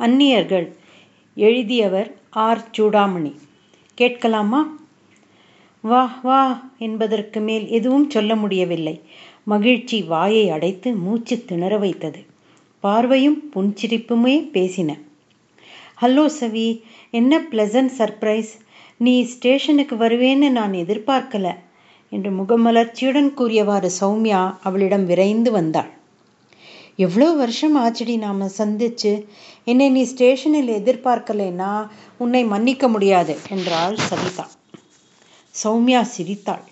அந்நியர்கள். எழுதியவர் ஆர். சூடாமணி. கேட்கலாமா? வா வா என்பதற்கு மேல் எதுவும் சொல்ல முடியவில்லை. மகிழ்ச்சி வாயை அடைத்து மூச்சு திணற வைத்தது. பார்வையும் புன்சிரிப்புமே பேசின. ஹலோ சவி என்ன பிளசன்ட் சர்ப்ரைஸ் நீ ஸ்டேஷனுக்கு வருவேன்னு நான் எதிர்பார்க்கல என்று முகமலர்ச்சியுடன் கூறியவாறு சௌமியா அவளிடம் விரைந்து வந்தாள். எவ்வளோ வருஷம் ஆச்சடி நாம் சந்திச்சு? என்னை நீ ஸ்டேஷனில் எதிர்பார்க்கலைன்னா உன்னை மன்னிக்க முடியாது என்றாள் சவிதா. சௌமியா சிரித்தாள்.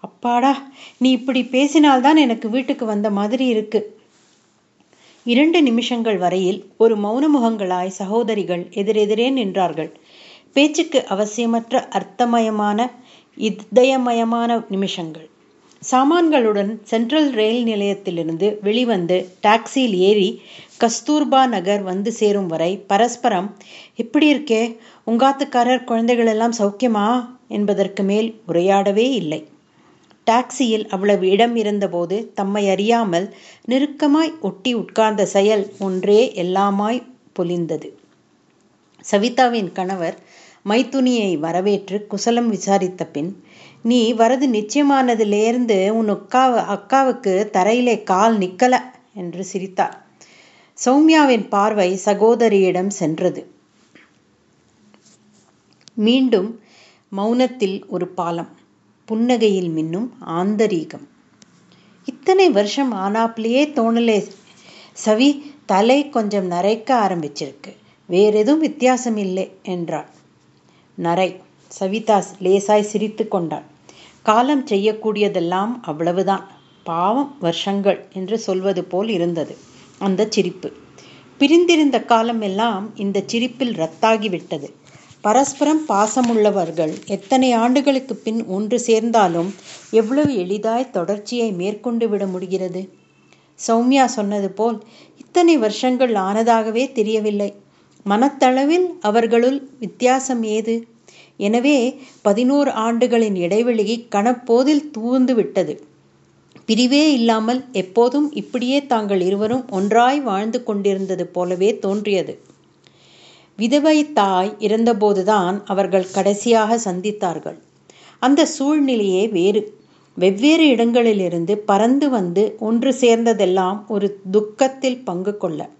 அப்பாடா நீ இப்படி பேசினால்தான் எனக்கு வீட்டுக்கு வந்த மாதிரி இருக்கு. இரண்டு நிமிஷங்கள் வரையில் ஒரு மௌனமுகங்களாய் சகோதரிகள் எதிரெதிரே நின்றார்கள். பேச்சுக்கு அவசியமற்ற அர்த்தமயமான இதயமயமான நிமிஷங்கள். சாமான்களுடன் சென்ட்ரல் ரயில் நிலையத்திலிருந்து வெளிவந்து டாக்ஸியில் ஏறி கஸ்தூர்பா நகர் வந்து சேரும் வரை பரஸ்பரம் எப்படி இருக்கே உங்காத்துக்காரர் குழந்தைகள் எல்லாம் சௌக்கியமா? என்பதற்கு மேல் உரையாடவே இல்லை. டாக்ஸியில் அவ்வளவு இடம் இருந்தபோது தம்மை அறியாமல் நெருக்கமாய் ஒட்டி உட்கார்ந்த செயல் ஒன்றே எல்லாமாய் பொலிந்தது. சவிதாவின் கணவர் மைத்துனியை வரவேற்று குசலம் விசாரித்த பின் நீ வரது நிச்சயமானதிலேருந்து உன் அக்கா அக்காவுக்கு தரையிலே கால் நிக்கல என்று சிரித்தார் சௌமியாவின் பார்வை சகோதரியிடம் சென்றது. மீண்டும் மௌனத்தில் ஒரு பாலம் புன்னகையில் மின்னும் ஆந்தரீகம். இத்தனை வருஷம் ஆனாப்லேயே தோணலே. சவி தலை கொஞ்சம் நரைக்க ஆரம்பிச்சிருக்கு. வேற எதுவும் வித்தியாசம் இல்லை என்றாள். நரை சவிதாஸ் லேசாய் சிரித்து கொண்டாள். காலம் செய்யக்கூடியதெல்லாம் அவ்வளவுதான். பாவம் வருஷங்கள் என்று சொல்வது போல் இருந்தது அந்த சிரிப்பு. பிரிந்திருந்த காலம் எல்லாம் இந்த சிரிப்பில் ரத்தாகிவிட்டது. பரஸ்பரம் பாசமுள்ளவர்கள் எத்தனை ஆண்டுகளுக்கு பின் ஒன்று சேர்ந்தாலும் எவ்வளவு எளிதாய் தொடர்ச்சியை மேற்கொண்டு விட முடிகிறது? சௌமியா சொன்னது போல் இத்தனை வருஷங்கள் ஆனதாகவே தெரியவில்லை. மனத்தளவில் அவர்களுள் வித்தியாசம் ஏது? எனவே பதினோரு ஆண்டுகளின் இடைவெளி கணப்போதில் தூந்து விட்டது. பிரிவே இல்லாமல் எப்போதும் இப்படியே தாங்கள் இருவரும் ஒன்றாய் வாழ்ந்து கொண்டிருந்தது போலவே தோன்றியது. விதவை தாய் இறந்தபோதுதான் அவர்கள் கடைசியாக சந்தித்தார்கள். அந்த சூழ்நிலையே வேறு. வெவ்வேறு இடங்களிலிருந்து பறந்து வந்து ஒன்று சேர்ந்ததெல்லாம் ஒரு துக்கத்தில் பங்கு கொள்ள.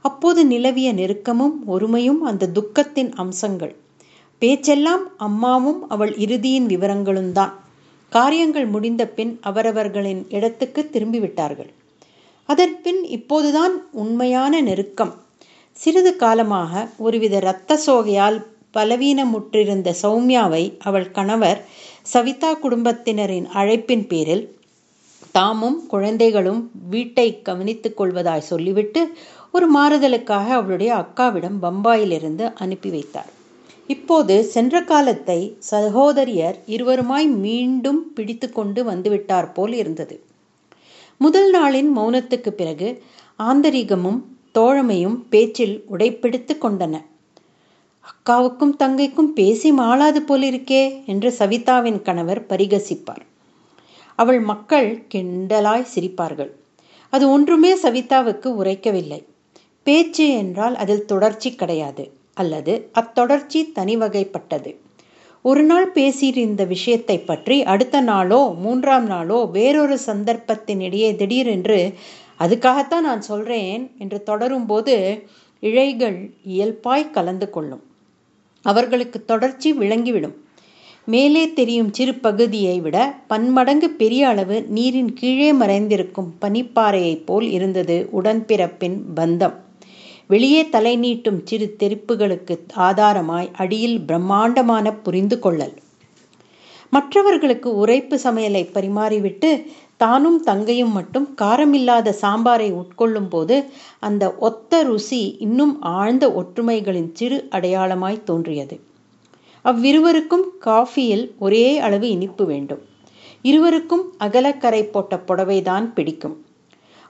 அப்போது நிலவிய நெருக்கமும் ஒருமையும் அந்த துக்கத்தின் அம்சங்கள். பேச்செல்லாம் அம்மாவும் அவள் இறுதியின் விவரங்களும் தான் காரியங்கள் முடிந்த பின் அவரவர்களின் இடத்துக்கு திரும்பிவிட்டார்கள். அதன்பின் இப்போதுதான் உண்மையான நெருக்கம். சிறிது காலமாக ஒருவித இரத்த சோகையால் பலவீனமுற்றிருந்த சௌமியாவை அவள் கணவர் சவிதா குடும்பத்தினரின் அழைப்பின் பேரில் தாமும் குழந்தைகளும் வீட்டை கவனித்துக் கொள்வதாய் சொல்லிவிட்டு ஒரு மாறுதலுக்காக அவளுடைய அக்காவிடம் பம்பாயிலிருந்து அனுப்பி வைத்தார். இப்போது சென்ற காலத்தை சகோதரியர் இருவருமாய் மீண்டும் பிடித்து கொண்டு வந்துவிட்டார் போல் இருந்தது. முதல் நாளின் மௌனத்துக்கு பிறகு ஆந்தரிகமும் தோழமையும் பேச்சில் உடைப்பிடித்து கொண்டன. அக்காவுக்கும் தங்கைக்கும் பேசி மாளாது போலிருக்கே என்று சவிதாவின் கணவர் பரிகசிப்பார். அவள் மக்கள் கிண்டலாய் சிரிப்பார்கள். அது ஒன்றுமே சவிதாவுக்கு உரைக்கவில்லை. பேச்சு என்றால் அதில் தொடர்ச்சி கிடையாது. அல்லது அத்தொடர்ச்சி தனிவகைப்பட்டது. ஒரு நாள் பேசியிருந்த விஷயத்தை பற்றி அடுத்த நாளோ மூன்றாம் நாளோ வேறொரு சந்தர்ப்பத்தினிடையே திடீரென்று அதுக்காகத்தான் நான் சொல்கிறேன் என்று தொடரும்போது இழைகள் இயல்பாய் கலந்து கொள்ளும். அவர்களுக்கு தொடர்ச்சி விளங்கிவிடும். மேலே தெரியும் சிறு பகுதியை விட பன்மடங்கு பெரிய அளவு நீரின் கீழே மறைந்திருக்கும் பனிப்பாறையைப் போல் இருந்தது உடன்பிறப்பின் பந்தம். வெளியே தலை நீட்டும் சிறு தெரிப்புகளுக்கு ஆதாரமாய் அடியில் பிரம்மாண்டமான புரிந்து கொள்ளல். மற்றவர்களுக்கு உரைப்பு சமையலை பரிமாறிவிட்டு தானும் தங்கையும் மட்டும் காரமில்லாத சாம்பாரை உட்கொள்ளும் போது அந்த ஒத்த ருசி இன்னும் ஆழ்ந்த ஒற்றுமைகளின் சிறு அடையாளமாய் தோன்றியது. அவ்விருவருக்கும் காஃபியில் ஒரே அளவு இனிப்பு வேண்டும். இருவருக்கும் அகலக்கரை போட்ட புடவைதான் பிடிக்கும்.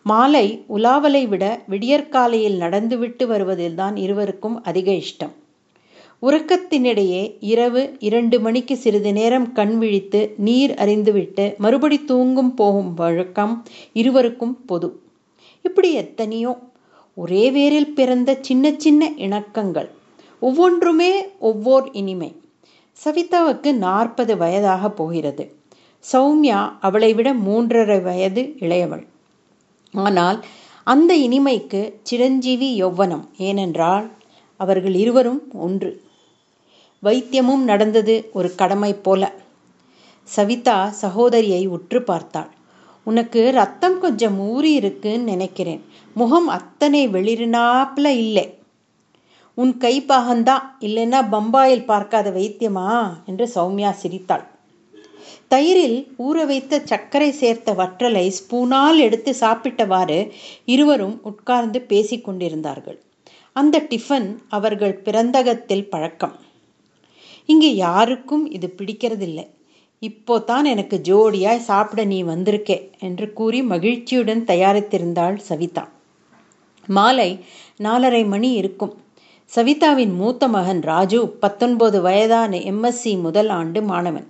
மாலை உலாவலை விட விடியற்காலையில் நடந்துவிட்டு வருவதில்தான் இருவருக்கும் அதிக இஷ்டம். உறக்கத்தினிடையே இரவு இரண்டு மணிக்கு சிறிது நேரம் கண் விழித்து நீர் அறிந்துவிட்டு மறுபடி தூங்கும் போகும் வழக்கம் இருவருக்கும் பொது. இப்படி எத்தனையோ ஒரே வேரில் பிறந்த சின்ன சின்ன இணக்கங்கள். ஒவ்வொன்றுமே ஒவ்வொரு இனிமை. சவிதாவுக்கு நாற்பது வயதாக போகிறது. சௌமியா அவளை விட மூன்றரை வயது இளையவள். ஆனால் அந்த இனிமைக்கு சிரஞ்சீவி யௌவனம். ஏனென்றால் அவர்கள் இருவரும் ஒன்று. வைத்தியமும் நடந்தது ஒரு கடமை போல. சவிதா சகோதரியை உற்று பார்த்தாள். உனக்கு ரத்தம் கொஞ்சம் ஊறி இருக்குன்னு நினைக்கிறேன். முகம் அத்தனை வெளிரினாப்புல இல்லை. உன் கை பாகந்தான் இல்லைன்னா பம்பாயில் பார்க்காத வைத்தியமா? என்று சௌமியா சிரித்தாள். தயிரில் ஊற வைத்த சர்க்கரை சேர்த்த வற்றலை ஸ்பூனால் எடுத்து சாப்பிட்டவாறு இருவரும் உட்கார்ந்து பேசிக்கொண்டிருந்தார்கள் அந்த டிஃபன் அவர்கள் பிறந்தகத்தில் பழக்கம். இங்கே யாருக்கும் இது பிடிக்கிறதில்லை. இப்போ தான் எனக்கு ஜோடியாய் சாப்பிட நீ வந்திருக்கே என்று கூறி மகிழ்ச்சியுடன் தயாரித்திருந்தாள் சவிதா. மாலை நாலரை மணி இருக்கும். சவிதாவின் மூத்த மகன் ராஜு பத்தொன்பது வயதான எம்எஸ்சி முதல் ஆண்டு மாணவன்.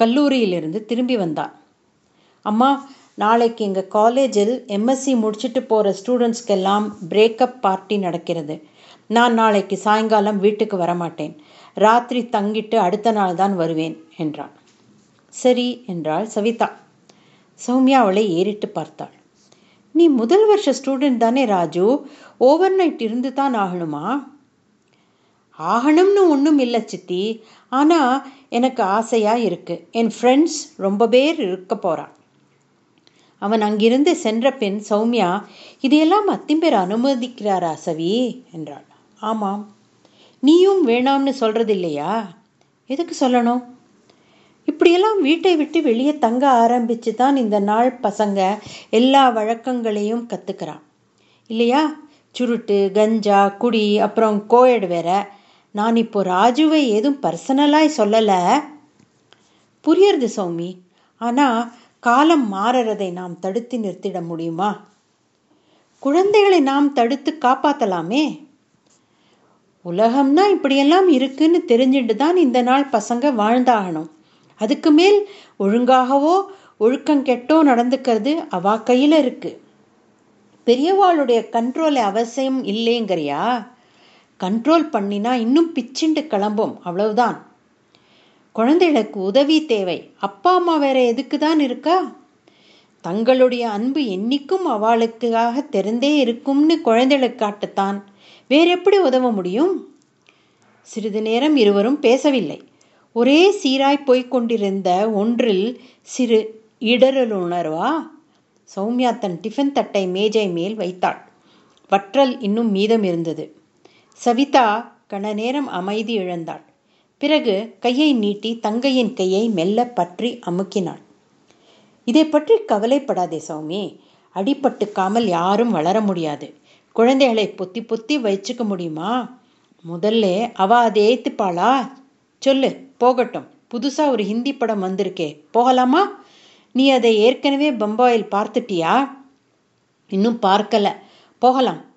கல்லூரியிலிருந்து திரும்பி வந்தான் அம்மா நாளைக்கு எங்கள் காலேஜில் எம்எஸ்சி முடிச்சுட்டு போகிற ஸ்டூடெண்ட்ஸ்க்கெல்லாம் பிரேக்கப் பார்ட்டி நடக்கிறது. நான் நாளைக்கு சாயங்காலம் வீட்டுக்கு வரமாட்டேன். ராத்திரி தங்கிட்டு அடுத்த நாள் தான் வருவேன் என்றான். சரி என்றாள் சவிதா. சௌமியா அவளை ஏறிட்டு பார்த்தாள். நீ முதல் வருஷ ஸ்டூடெண்ட் தானே ராஜு. ஓவர் நைட் இருந்து தான் ஆகணுமா? ஆகணும்னு ஒன்றும் இல்லை சித்தி. ஆனால் எனக்கு ஆசையாக இருக்குது என் ஃப்ரெண்ட்ஸ் ரொம்ப பேர் இருக்க போகிறான் அவன் அங்கிருந்து சென்ற பின் சௌமியா இதையெல்லாம் அத்திம்பேர் அனுமதிக்கிறாரா சவி? என்றாள். ஆமாம். நீயும் வேணாம்னு சொல்கிறது இல்லையா? எதுக்கு சொல்லணும்? இப்படியெல்லாம் வீட்டை விட்டு வெளியே தங்க ஆரம்பித்து தான் இந்த நாள் பசங்க எல்லா வழக்கங்களையும் கற்றுக்கிறான் இல்லையா? சுருட்டு கஞ்சா குடி அப்புறம் கோயடு வேற. நான் இப்போ ராஜுவை ஏதும் பர்சனலாய் சொல்லலை. புரியறது சௌமி. ஆனால் காலம் மாறுறதை நாம் தடுத்து நிறுத்திட முடியுமா? குழந்தைகளை நாம் தடுத்து காப்பாற்றலாமே உலகம்னா இப்படியெல்லாம் இருக்குன்னு தெரிஞ்சுட்டு தான் இந்த நாள் பசங்க வாழ்ந்தாகணும். அதுக்கு மேல் ஒழுங்காகவோ ஒழுக்கம் கெட்டோ நடந்துக்கிறது அவா கையில் இருக்கு. பெரியவாளுடைய கண்ட்ரோலை அவசியம் இல்லைங்கிறியா? கண்ட்ரோல் பண்ணினா இன்னும் பிச்சுண்டு கிளம்பும். அவ்வளவுதான். குழந்தைகளுக்கு உதவி தேவை. அப்பா அம்மா வேற எதுக்கு தான் இருக்கா? தங்களுடைய அன்பு என்னைக்கும் அவளுக்காக தெரிந்தே இருக்கும்னு குழந்தைகளுக்கு காட்டத்தான். வேற எப்படி உதவ முடியும்? சிறிது நேரம் இருவரும் பேசவில்லை. ஒரே சீராய் போய்கொண்டிருந்த ஒன்றில் சிறு இடரலுணர்வா சௌமியா தன் டிஃபன் தட்டை மேஜை மேல் வைத்தாள். வற்றல் இன்னும் மீதம் இருந்தது. சவிதா கணநேரம் அமைதி இழந்தாள். பிறகு கையை நீட்டி தங்கையின் கையை மெல்ல பற்றி அமுக்கினாள். இதை பற்றி கவலைப்படாதே சௌமி. அடிபட்டுக்காமல் யாரும் வளர முடியாது. குழந்தைகளை பொத்தி பொத்தி வச்சுக்க முடியுமா? முதல்ல அவ அதை ஏத்துப்பாளா? சொல்லு போகட்டும். புதுசா ஒரு ஹிந்தி படம் வந்திருக்கே. போகலாமா? நீ அதை ஏற்கனவே பம்பாயில் பார்த்துட்டியா? இன்னும் பார்க்கல. போகலாம்.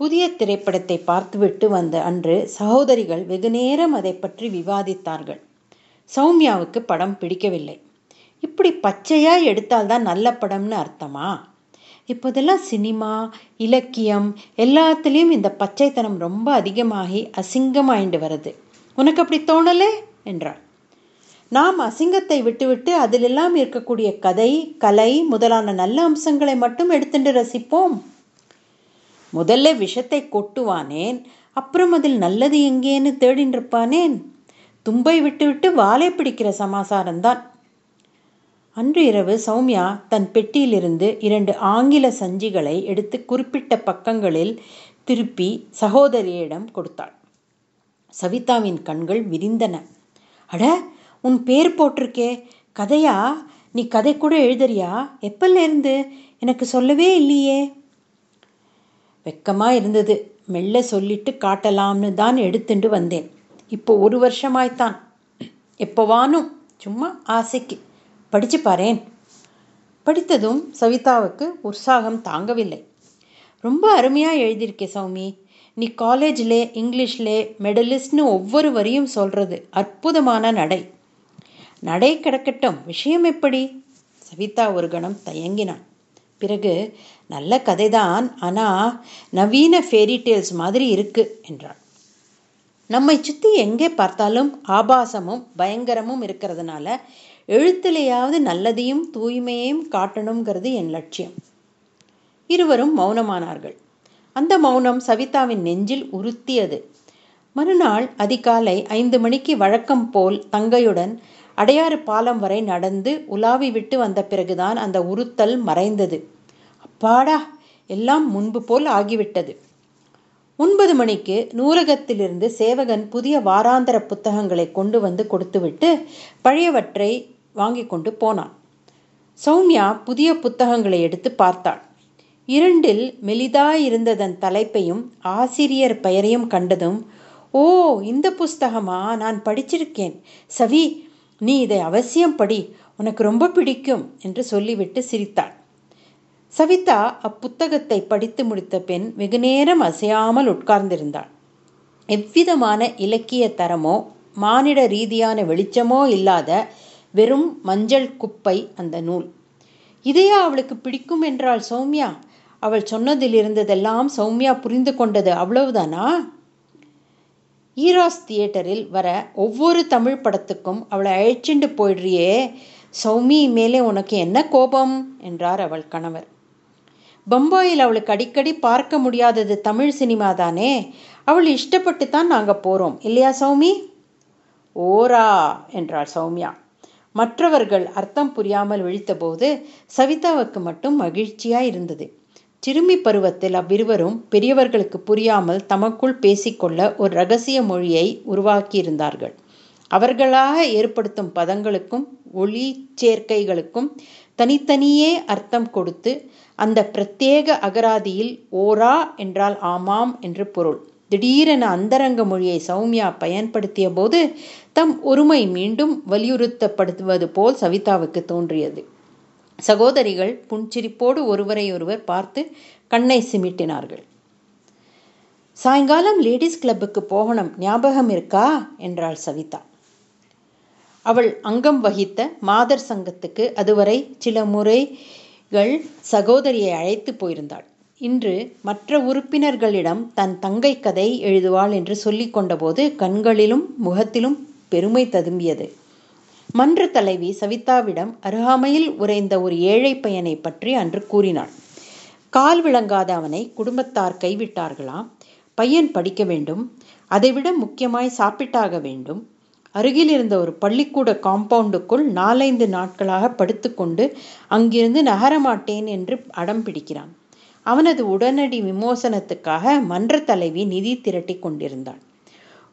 புதிய திரைப்படத்தை பார்த்துவிட்டு வந்த அன்று சகோதரிகள் வெகுநேரம் அதை பற்றி விவாதித்தார்கள். சௌமியாவுக்கு படம் பிடிக்கவில்லை. இப்படி பச்சையாக எடுத்தால்தான் நல்ல படம்னு அர்த்தமா? இப்போதெல்லாம் சினிமா இலக்கியம் எல்லாத்துலேயும் இந்த பச்சைத்தனம் ரொம்ப அதிகமாகி அசிங்கமாயிண்டு வருது. உனக்கு அப்படி தோணலே? என்றாள். நாம் அசிங்கத்தை விட்டுவிட்டு அதிலெல்லாம் இருக்கக்கூடிய கதை கலை முதலான நல்ல அம்சங்களை மட்டும் எடுத்துட்டு ரசிப்போம். முதல்ல விஷத்தை கொட்டுவானேன் அப்புறம் அதில் நல்லது எங்கேன்னு தேடின்றிருப்பானேன் தும்பை விட்டுவிட்டு வாழை பிடிக்கிற சமாசாரம்தான். அன்று இரவு சௌமியா தன் பெட்டியிலிருந்து இரண்டு ஆங்கில சஞ்சிகளை எடுத்து குறிப்பிட்ட பக்கங்களில் திருப்பி சகோதரியிடம் கொடுத்தாள். சவிதாவின் கண்கள் விரிந்தன அட உன் பேர் போட்டிருக்கே. கதையா? நீ கதை கூட எழுதுறியா? எப்பல்ல இருந்து? எனக்கு சொல்லவே இல்லையே. வெக்கமாக இருந்தது. மெல்ல சொல்லிட்டு காட்டலாம்னு தான் எடுத்துட்டு வந்தேன். இப்போ ஒரு வருஷமாய்த்தான். எப்போவானும் சும்மா ஆசைக்கு. படித்து பாரேன். படித்ததும் சவிதாவுக்கு உற்சாகம் தாங்கவில்லை. ரொம்ப அருமையாக எழுதியிருக்கே சௌமி. நீ காலேஜில் இங்கிலீஷில் மெடலிஸ்ட்னு ஒவ்வொரு வரியும் சொல்கிறது அற்புதமான நடை. நடை கிடக்கட்டும். விஷயம் எப்படி? சவிதா ஒரு கணம் தயங்கினான். பிறகு நல்ல கதைதான் ஆனால் நவீன ஃபேரி டேல்ஸ் மாதிரி இருக்கு என்றாள். நம்மை சுற்றி எங்கே பார்த்தாலும் ஆபாசமும் பயங்கரமும் இருக்கிறதுனால எழுத்துலையாவது நல்லதையும் தூய்மையையும் காட்டணுங்கிறது என் லட்சியம். இருவரும் மௌனமானார்கள். அந்த மௌனம் சவிதாவின் நெஞ்சில் உறுத்தியது. மறுநாள் அதிகாலை ஐந்து மணிக்கு வழக்கம் போல் தங்கையுடன் அடையாறு பாலம் வரை நடந்து உலாவி விட்டு வந்த பிறகுதான் அந்த உறுத்தல் மறைந்தது. அப்பாடா எல்லாம் முன்பு போல் ஆகிவிட்டது. ஒன்பது மணிக்கு நூலகத்திலிருந்து சேவகன் புதிய வாராந்தர புத்தகங்களை கொண்டு வந்து கொடுத்துவிட்டு பழையவற்றை வாங்கி கொண்டு போனான். சௌமியா புதிய புத்தகங்களை எடுத்து பார்த்தாள். இரண்டில் மெலிதாயிருந்ததன் தலைப்பையும் ஆசிரியர் பெயரையும் கண்டதும் ஓ இந்த புஸ்தகமா? நான் படிச்சிருக்கேன். சவி நீ இதை அவசியம் படி. உனக்கு ரொம்ப பிடிக்கும் என்று சொல்லிவிட்டு சிரித்தாள். சவிதா அப்புத்தகத்தை படித்து முடித்த பெண் வெகுநேரம் அசையாமல் உட்கார்ந்திருந்தாள். எவ்விதமான இலக்கிய தரமோ மானிட ரீதியான வெளிச்சமோ இல்லாத வெறும் மஞ்சள் குப்பை அந்த நூல். இதையா அவளுக்கு பிடிக்கும் என்றாள் சௌமியா? அவள் சொன்னதில் இருந்ததெல்லாம் சௌமியா புரிந்து கொண்டது அவ்வளவுதானா? ஈராஸ் தியேட்டரில் வர ஒவ்வொரு தமிழ் படத்துக்கும் அவளை அழைச்சிண்டு போயிடுறியே சௌமி மேலே உனக்கு என்ன கோபம்? என்றார் அவள் கணவர். பம்பாயில் அவளுக்கு அடிக்கடி பார்க்க முடியாதது தமிழ் சினிமா தானே? அவள் இஷ்டப்பட்டு தான் நாங்கள் போகிறோம் இல்லையா சௌமி? ஓரா என்றாள் சௌமியா. மற்றவர்கள் அர்த்தம் புரியாமல் விழித்தபோது சவிதாவுக்கு மட்டும் மகிழ்ச்சியாக இருந்தது. சிறுமி பருவத்தில் அவ்விருவரும் பெரியவர்களுக்கு புரியாமல் தமக்குள் பேசிக்கொள்ள ஒரு ரகசிய மொழியை உருவாக்கியிருந்தார்கள். அவர்களாக ஏற்படுத்தும் பதங்களுக்கும் ஒளி சேர்க்கைகளுக்கும் தனித்தனியே அர்த்தம் கொடுத்து அந்த பிரத்யேக அகராதியில் ஓரா என்றால் ஆமாம் என்று பொருள். திடீரென அந்தரங்க மொழியை சௌமியா பயன்படுத்திய போது தம் ஒருமை மீண்டும் வலியுறுத்தப்படுத்துவது போல் சவிதாவுக்கு தோன்றியது. சகோதரிகள் புன்சிரிப்போடு ஒருவரை ஒருவர் பார்த்து கண்ணை சிமிட்டினார்கள். சாயங்காலம் லேடிஸ் கிளப்புக்கு போகணும். ஞாபகம் இருக்கா? என்றாள் சவிதா. அவள் அங்கம் வகித்த மாதர் சங்கத்துக்கு அதுவரை சில முறை கள் சகோதரியை அழைத்து போயிருந்தாள். இன்று மற்ற உறுப்பினர்களிடம் தன் தங்கை கதை எழுதுவாள் என்று சொல்லிக் கொண்டபோது கண்களிலும் முகத்திலும் பெருமை ததும்பியது. மன்ற தலைவி சவிதாவிடம் அருகாமையில் உறைந்த ஒரு ஏழை பையனை பற்றி அன்று கூறினாள். கால் விளங்காத அவனை குடும்பத்தார் கைவிட்டார்களாம் பையன் படிக்க வேண்டும் அதைவிட முக்கியமாய் சாப்பிட்டாக வேண்டும் அருகில் இருந்த ஒரு பள்ளிக்கூட காம்பவுண்டுக்குள் நாலைந்து நாட்களாக படுத்துக்கொண்டு அங்கிருந்து நகரமாட்டேன் என்று அடம் பிடிக்கிறான். அவனது உடனடி விமோசனத்துக்காக மன்ற தலைவி நிதி திரட்டி கொண்டிருந்தாள்.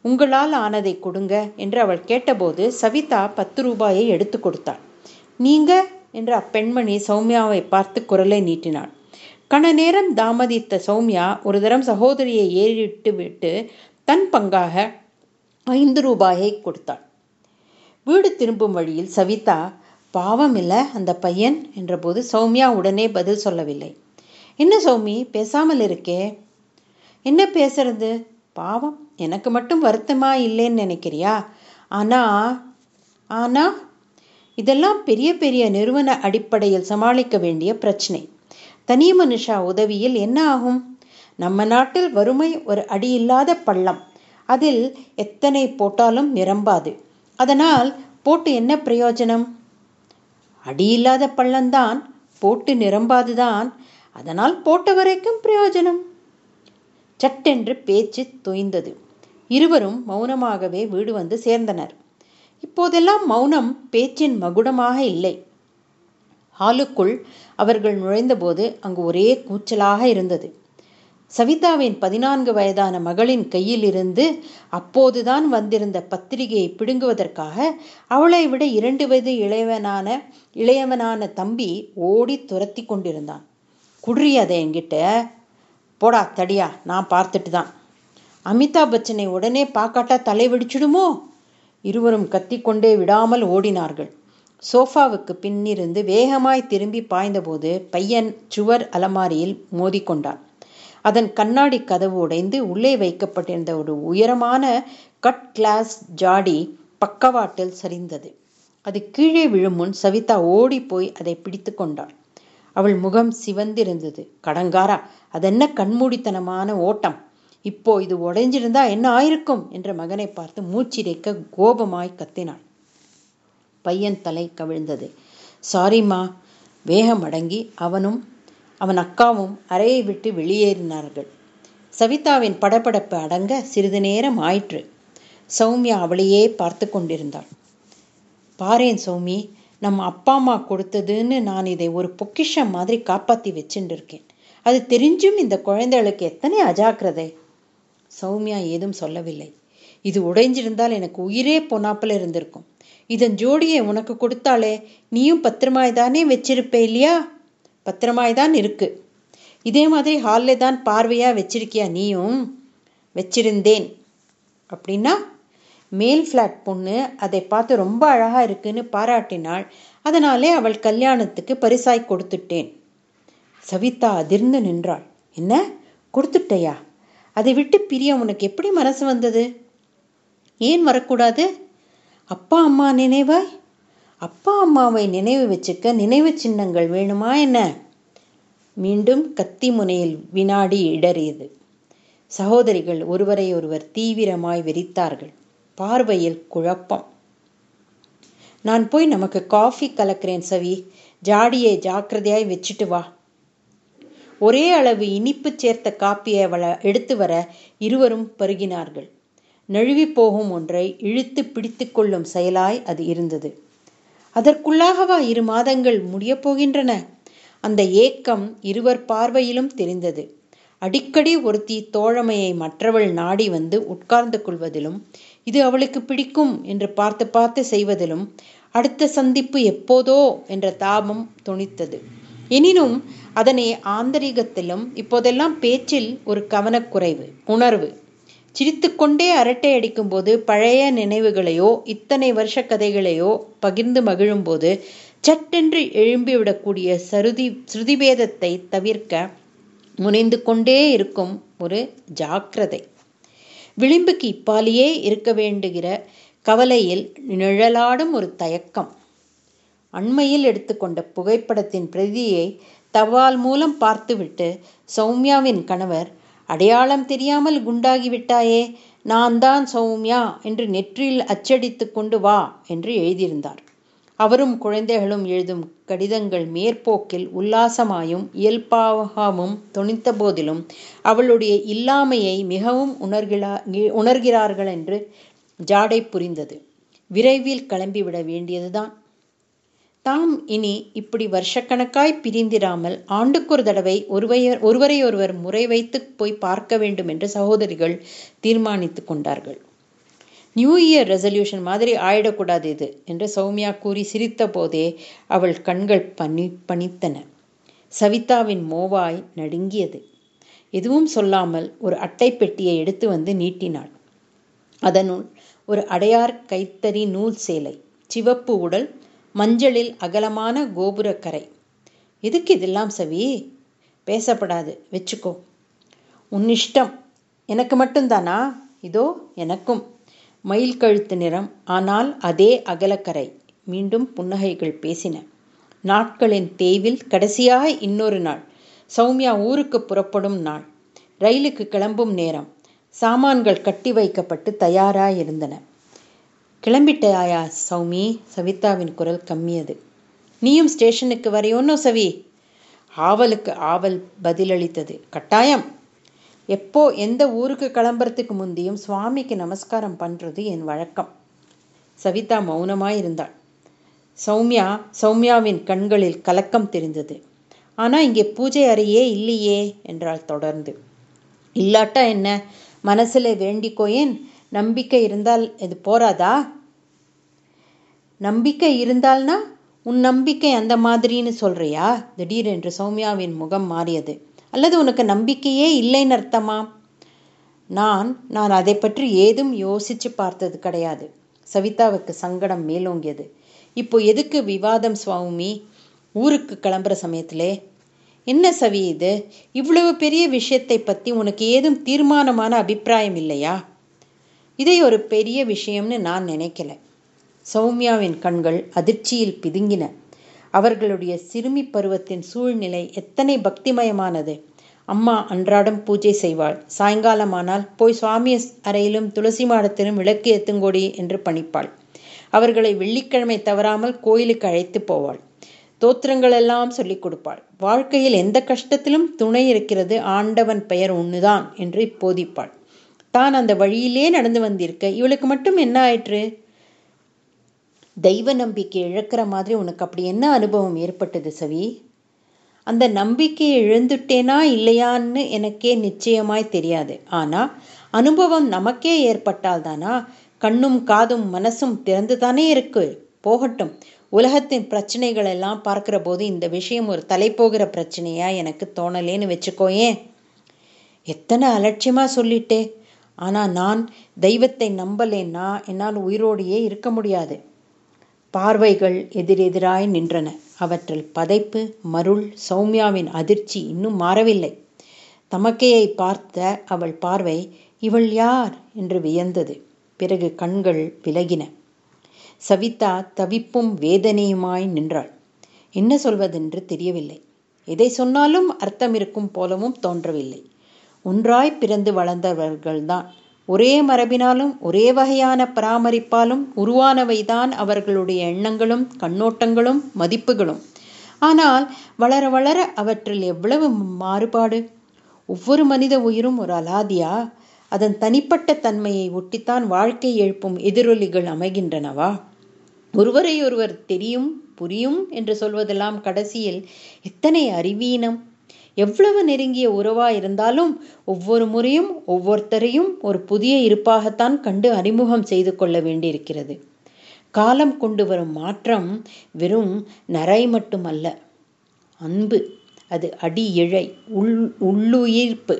உங்களால் ஆனதை கொடுங்க என்று அவள் கேட்டபோது சவிதா பத்து ரூபாயை எடுத்து கொடுத்தாள். நீங்க என்று அப்பெண்மணி சௌமியாவை பார்த்து குரலை நீட்டினாள். கண நேரம் தாமதித்த சௌமியா ஒரு தரம் சகோதரியை ஏறிட்டு விட்டு தன் பங்காக ஐந்து ரூபாயை கொடுத்தாள். வீடு திரும்பும் வழியில் சவிதா பாவம் இல்லை அந்த பையன் என்றபோது சௌமியா உடனே பதில் சொல்லவில்லை. என்ன சௌமி பேசாமல் இருக்கே. என்ன பேசுறது? பாவம் எனக்கு மட்டும் வருத்தமா இல்லைன்னு நினைக்கிறியா? ஆனா ஆனா? இதெல்லாம் பெரிய பெரிய நிறுவன அடிப்படையில் சமாளிக்க வேண்டிய பிரச்சனை. தனி மனுஷா உதவியில் என்ன ஆகும்? நம்ம நாட்டில் வறுமை ஒரு அடியில்லாத பள்ளம். அதில் எத்தனை போட்டாலும் நிரம்பாது. அதனால் போட்டு என்ன பிரயோஜனம்? அடியில்லாத பள்ளம்தான் போட்டு நிரம்பாதுதான். அதனால் போட்ட வரைக்கும் பிரயோஜனம். சட்டென்று பேச்சு தொய்ந்தது. இருவரும் மௌனமாகவே வீடு வந்து சேர்ந்தனர். இப்போதெல்லாம் மௌனம் பேச்சின் மகுடமாக இல்லை. ஹாலுக்குள் அவர்கள் நுழைந்தபோது அங்கு ஒரே கூச்சலாக இருந்தது. சவிதாவின் பதினான்கு வயதான மகளின் கையிலிருந்து அப்போதுதான் வந்திருந்த பத்திரிகையை பிடுங்குவதற்காக அவளை விட இரண்டு வயது இளையவனான இளையவனான தம்பி ஓடி துரத்தி கொண்டிருந்தான். குடுறி அதை என்கிட்ட. போடா தடியா நான் பார்த்துட்டு தான் அமிதாப் பச்சனை உடனே பார்க்காட்டா தலை வெடிச்சிடுமோ? இருவரும் கத்திக்கொண்டே விடாமல் ஓடினார்கள். சோஃபாவுக்கு பின்னிருந்து வேகமாய் திரும்பி பாய்ந்தபோது பையன் சுவர் அலமாரியில் மோதிக்கொண்டான். அதன் கண்ணாடி கதவு உடைந்து உள்ளே வைக்கப்பட்டிருந்த ஒரு உயரமான கட் கிளாஸ் ஜாடி பக்கவாட்டில் சரிந்தது. அது கீழே விழும் முன் சவிதா ஓடி போய் அதை பிடித்து கொண்டாள். அவள் முகம் சிவந்திருந்தது. கடங்காரா அதென்ன கண்மூடித்தனமான ஓட்டம்? இப்போ இது உடைஞ்சிருந்தா என்ன ஆயிருக்கும்? என்ற மகனை பார்த்து மூச்சிரைக்க கோபமாய் கத்தினாள். பையன் தலை கவிழ்ந்தது. சாரிம்மா. வேகம் அடங்கி அவனும் அவன் அக்காவும் அறையை விட்டு வெளியேறினார்கள். சவிதாவின் படபடப்பு அடங்க சிறிது நேரம் ஆயிற்று. சௌமியா அவளையே பார்த்து கொண்டிருந்தாள். பாரேன் சௌமி நம்ம அப்பா அம்மா கொடுத்ததுன்னு நான் இதை ஒரு பொக்கிஷம் மாதிரி காப்பாற்றி வச்சுட்டு இருக்கேன் அது தெரிஞ்சும் இந்த குழந்தைகளுக்கு எத்தனை அஜாக்கிரதை? சௌமியா ஏதும் சொல்லவில்லை. இது உடைஞ்சிருந்தால் எனக்கு உயிரே பொன்னாப்பில் இருந்திருக்கும். இதன் ஜோடியை உனக்கு கொடுத்தாலே நீயும் பத்திரமாய் தானே வச்சிருப்ப இல்லையா? பத்திரமாய் தான் இருக்கு. இதே மாதிரி ஹாலில் தான் பார்வையாக வச்சிருக்கியா நீயும்? வச்சிருந்தேன். அப்படின்னா மேல் ஃப்ளாட் பொண்ணு அதை பார்த்து ரொம்ப அழகாக இருக்குன்னு பாராட்டினாள். அதனாலே அவள் கல்யாணத்துக்கு பரிசாய் கொடுத்துட்டேன். சவிதா அதிர்ந்து நின்றாள். என்ன? கொடுத்துட்டையா? அதை விட்டு பிரிய உனக்கு எப்படி மனசு வந்தது? ஏன் வரக்கூடாது? அப்பா அம்மா நினைவாய்? அப்பா அம்மாவை நினைவு வச்சுக்க நினைவு சின்னங்கள் வேணுமா என்ன? மீண்டும் கத்தி முனையில் வினாடி இடறியது. சகோதரிகள் ஒருவரை ஒருவர் தீவிரமாய் வெறித்தார்கள். பார்வையில் குழப்பம். நான் போய் நமக்கு காஃபி கலக்கிறேன் சவி. ஜாடியை ஜாக்கிரதையாய் வச்சுட்டு வா. ஒரே அளவு இனிப்பு சேர்த்த காப்பியை வள எடுத்து வர இருவரும் பருகினார்கள். நழுவி போகும் ஒன்றை இழுத்து பிடித்து கொள்ளும் செயலாய் அது இருந்தது. அதற்குள்ளாகவா இரு மாதங்கள் முடியப் போகின்றன அந்த ஏக்கம் இருவர் பார்வையிலும் தெரிந்தது. அடிக்கடி ஒருத்தி தோழமையை மற்றவள் நாடி வந்து உட்கார்ந்து கொள்வதிலும் இது அவளுக்கு பிடிக்கும் என்று பார்த்து பார்த்து செய்வதிலும் அடுத்த சந்திப்பு எப்போதோ என்ற தாபம் துணித்தது எனினும் அதனை ஆந்தரிகத்திலும் இப்போதெல்லாம் பேச்சில் ஒரு கவனக்குறைவு உணர்வு சிரித்துக்கொண்டே அரட்டை அடிக்கும்போது பழைய நினைவுகளையோ இத்தனை வருஷ கதைகளையோ பகிர்ந்து மகிழும்போது சட்டென்று எழும்பிவிடக்கூடிய சருதி ஸ்ருதிபேதத்தை தவிர்க்க முனைந்து கொண்டே இருக்கும் ஒரு ஜாக்கிரதை. விளிம்புக்கு இப்பாலேயே இருக்க வேண்டுகிற கவலையில் நிழலாடும் ஒரு தயக்கம். அண்மையில் எடுத்துக்கொண்ட புகைப்படத்தின் பிரதியை தபால் மூலம் பார்த்துவிட்டு சௌமியாவின் கணவர் அடையாளம் தெரியாமல் குண்டாகிவிட்டாயே நான் தான் சௌமியா என்று நெற்றியில் அச்சடித்து கொண்டு வா என்று எழுதியிருந்தார். அவரும் குழந்தைகளும் எழுதும் கடிதங்கள் மேற்போக்கில் உல்லாசமாயும் இயல்பாகவும் துணித்த போதிலும் அவளுடைய இல்லாமையை மிகவும் உணர்கிறா உணர்கிறார்கள் என்று ஜாடை புரிந்தது. விரைவில் கிளம்பிவிட வேண்டியதுதான். தாம் இனி இப்படி வருஷக்கணக்காய் பிரிந்திராமல் ஆண்டுக்கொரு தடவை ஒருவையர் ஒருவரையொருவர் முறை வைத்து போய் பார்க்க வேண்டும் என்று சகோதரிகள் தீர்மானித்து கொண்டார்கள். நியூ இயர் ரெசல்யூஷன் மாதிரி ஆயிடக்கூடாது இது என்று சௌமியா கூறி சிரித்த போதே அவள் கண்கள் பனி பணித்தன சவிதாவின் மோவாய் நடுங்கியது. எதுவும் சொல்லாமல் ஒரு அட்டை பெட்டியை எடுத்து வந்து நீட்டினாள். அதனுள் ஒரு அடையார் கைத்தறி நூல் சேலை சிவப்பு உடல் மஞ்சளில் அகலமான கோபுரக்கரை. எதுக்கு இதெல்லாம் சவி? பேசப்படாது. வச்சுக்கோ. உன் இஷ்டம் எனக்கு மட்டும்தானா? இதோ எனக்கும். மயில் கழுத்து நிறம் ஆனால் அதே அகலக்கரை. மீண்டும் புன்னகைகள் பேசின. நாட்களின் தேவில் கடைசியாக இன்னொரு நாள். சௌமியா ஊருக்கு புறப்படும் நாள். ரயிலுக்கு கிளம்பும் நேரம். சாமான்கள் கட்டி வைக்கப்பட்டு தயாராக இருந்தன கிளம்பிட்டாயா சௌமி? சவிதாவின் குரல் கம்மியது. நீயும் ஸ்டேஷனுக்கு வரையோன்னோ சவி? ஆவலுக்கு ஆவல் பதிலளித்தது. கட்டாயம். எப்போ எந்த ஊருக்கு கிளம்புறதுக்கு முந்தியும் சுவாமிக்கு நமஸ்காரம் பண்ணுறது என் வழக்கம். சவிதா மௌனமாக இருந்தாள் சௌமியா சௌமியாவின் கண்களில் கலக்கம் தெரிந்தது. ஆனால் இங்கே பூஜை அறையே இல்லையே என்றாள் தொடர்ந்து. இல்லாட்டா என்ன? மனசில் வேண்டிக்கோயேன்? நம்பிக்கை இருந்தால் இது போராதா? நம்பிக்கை இருந்தால்னா உன் நம்பிக்கை அந்த மாதிரின்னு சொல்றியா? திடீரென்று சௌமியாவின் முகம் மாறியது. அல்லது உனக்கு நம்பிக்கையே இல்லைன்னு அர்த்தமா நான் நான் அதை பற்றி ஏதும் யோசிச்சு பார்த்தது கிடையாது. சவிதாவுக்கு சங்கடம் மேலோங்கியது. இப்போ எதுக்கு விவாதம் சுவாமி? ஊருக்கு கிளம்புற சமயத்திலே? என்ன சவி இது? இவ்வளவு பெரிய விஷயத்தை பற்றி உனக்கு ஏதும் தீர்மானமான அபிப்பிராயம் இல்லையா? இதை ஒரு பெரிய விஷயம்னு நான் நினைக்கல. சௌமியாவின் கண்கள் அதிர்ச்சியில் பிதுங்கின. அவர்களுடைய சிறுமி பருவத்தின் சூழ்நிலை எத்தனை பக்திமயமானது. அம்மா அன்றாடம் பூஜை செய்வாள். சாயங்காலமானால் போய் சுவாமி அறையிலும் துளசி மாடத்திலும் விளக்கு ஏத்துங்கோடி என்று பணிப்பாள். அவர்களை வெள்ளிக்கிழமை தவறாமல் கோயிலுக்கு அழைத்து போவாள். தோத்திரங்களெல்லாம் சொல்லிக் கொடுப்பாள். வாழ்க்கையில் எந்த கஷ்டத்திலும் துணை இருக்கிறது ஆண்டவன் பெயர் ஒன்றுதான் என்று போதிப்பாள். தான் அந்த வழியிலே நடந்து வந்திருக்க. இவளுக்கு மட்டும் என்ன ஆயிற்று? தெய்வ நம்பிக்கை இழக்கிற மாதிரி உனக்கு அப்படி என்ன அனுபவம் ஏற்பட்டது சவி? அந்த நம்பிக்கையை இழந்துட்டேனா இல்லையான்னு எனக்கே நிச்சயமாய் தெரியாது. ஆனால் அனுபவம் நமக்கே ஏற்பட்டால் தானா கண்ணும் காதும் மனசும் திறந்து தானே இருக்கு. போகட்டும். உலகத்தின் பிரச்சனைகள் எல்லாம் பார்க்குற போது இந்த விஷயம் ஒரு தலை போகிற பிரச்சனையா எனக்கு தோணலேன்னு வச்சுக்கோயேன். எத்தனை அலட்சியமாக சொல்லிட்டே. ஆனால் நான் தெய்வத்தை நம்பலேன்னா என்னால் உயிரோடையே இருக்க முடியாது. பார்வைகள் எதிரெதிராய் நின்றன. அவற்றில் பதைப்பு மருள் சௌமியாவின் அதிர்ச்சி இன்னும் மாறவில்லை. தமக்கையை பார்த்த அவள் பார்வை இவள் யார்? என்று வியந்தது. பிறகு கண்கள் விலகின. சவிதா தவிப்பும் வேதனையுமாய் நின்றாள். என்ன சொல்வதென்று தெரியவில்லை. எதை சொன்னாலும் அர்த்தம் இருக்கும் போலவும் தோன்றவில்லை. ஒன்றாய் பிறந்து வளர்ந்தவர்கள்தான். ஒரே மரபினாலும் ஒரே வகையான பராமரிப்பாலும் உருவானவைதான் அவர்களுடைய எண்ணங்களும் கண்ணோட்டங்களும் மதிப்புகளும். ஆனால் வளர வளர அவற்றில் எவ்வளவு மாறுபாடு? ஒவ்வொரு மனித உயிரும் ஒரு அலாதியா? அதன் தனிப்பட்ட தன்மையை ஒட்டித்தான் வாழ்க்கை எழுப்பும் எதிரொலிகள் அமைகின்றனவா? ஒருவரை ஒருவர் தெரியும் புரியும் என்று சொல்வதெல்லாம் கடைசியில் எத்தனை அறிவீனம்? எவ்வளவு நெருங்கிய உறவா இருந்தாலும் ஒவ்வொரு முறையும் ஒவ்வொருத்தரையும் ஒரு புதிய இருப்பாகத்தான் கண்டு அறிமுகம் செய்து கொள்ள வேண்டியிருக்கிறது. காலம் கொண்டு வரும் மாற்றம் வெறும் நரை மட்டுமல்ல அன்பு அது அடி இழை உள் உள்ளுயிர்ப்பு.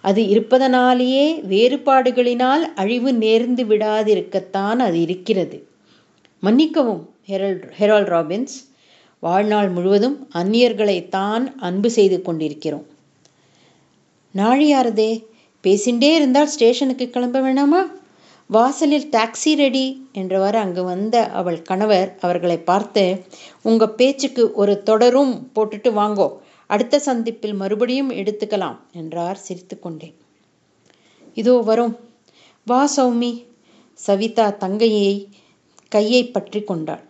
அது இருப்பதனாலேயே வேறுபாடுகளினால் அழிவு நேர்ந்து விடாதிருக்கத்தான் அது இருக்கிறது. மன்னிக்கவும் ஹெரால் ஹெரால் ராபின்ஸ் வாழ்நாள் முழுவதும் அந்நியர்களை தான் அன்பு செய்து கொண்டிருக்கிறோம். நாழியாரதே பேசிண்டே இருந்தால் ஸ்டேஷனுக்கு கிளம்ப வேணாமா? வாசலில் டாக்ஸி ரெடி என்றவாறு அங்கு வந்த அவள் கணவர் அவர்களை பார்த்து உங்கள் பேச்சுக்கு ஒரு தொடரும் போட்டுட்டு வாங்கோ. அடுத்த சந்திப்பில் மறுபடியும் எடுத்துக்கலாம் என்றார் சிரித்துக்கொண்டே. இதோ வரும். வா சௌமி. சவிதா தங்கையை கையை பற்றி கொண்டாள்.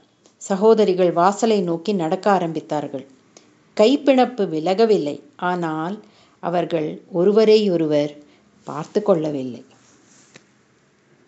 சகோதரிகள் வாசலை நோக்கி நடக்க ஆரம்பித்தார்கள். கைப்பிணப்பு விலகவில்லை. ஆனால் அவர்கள் ஒருவரையொருவர் பார்த்து கொள்ளவில்லை.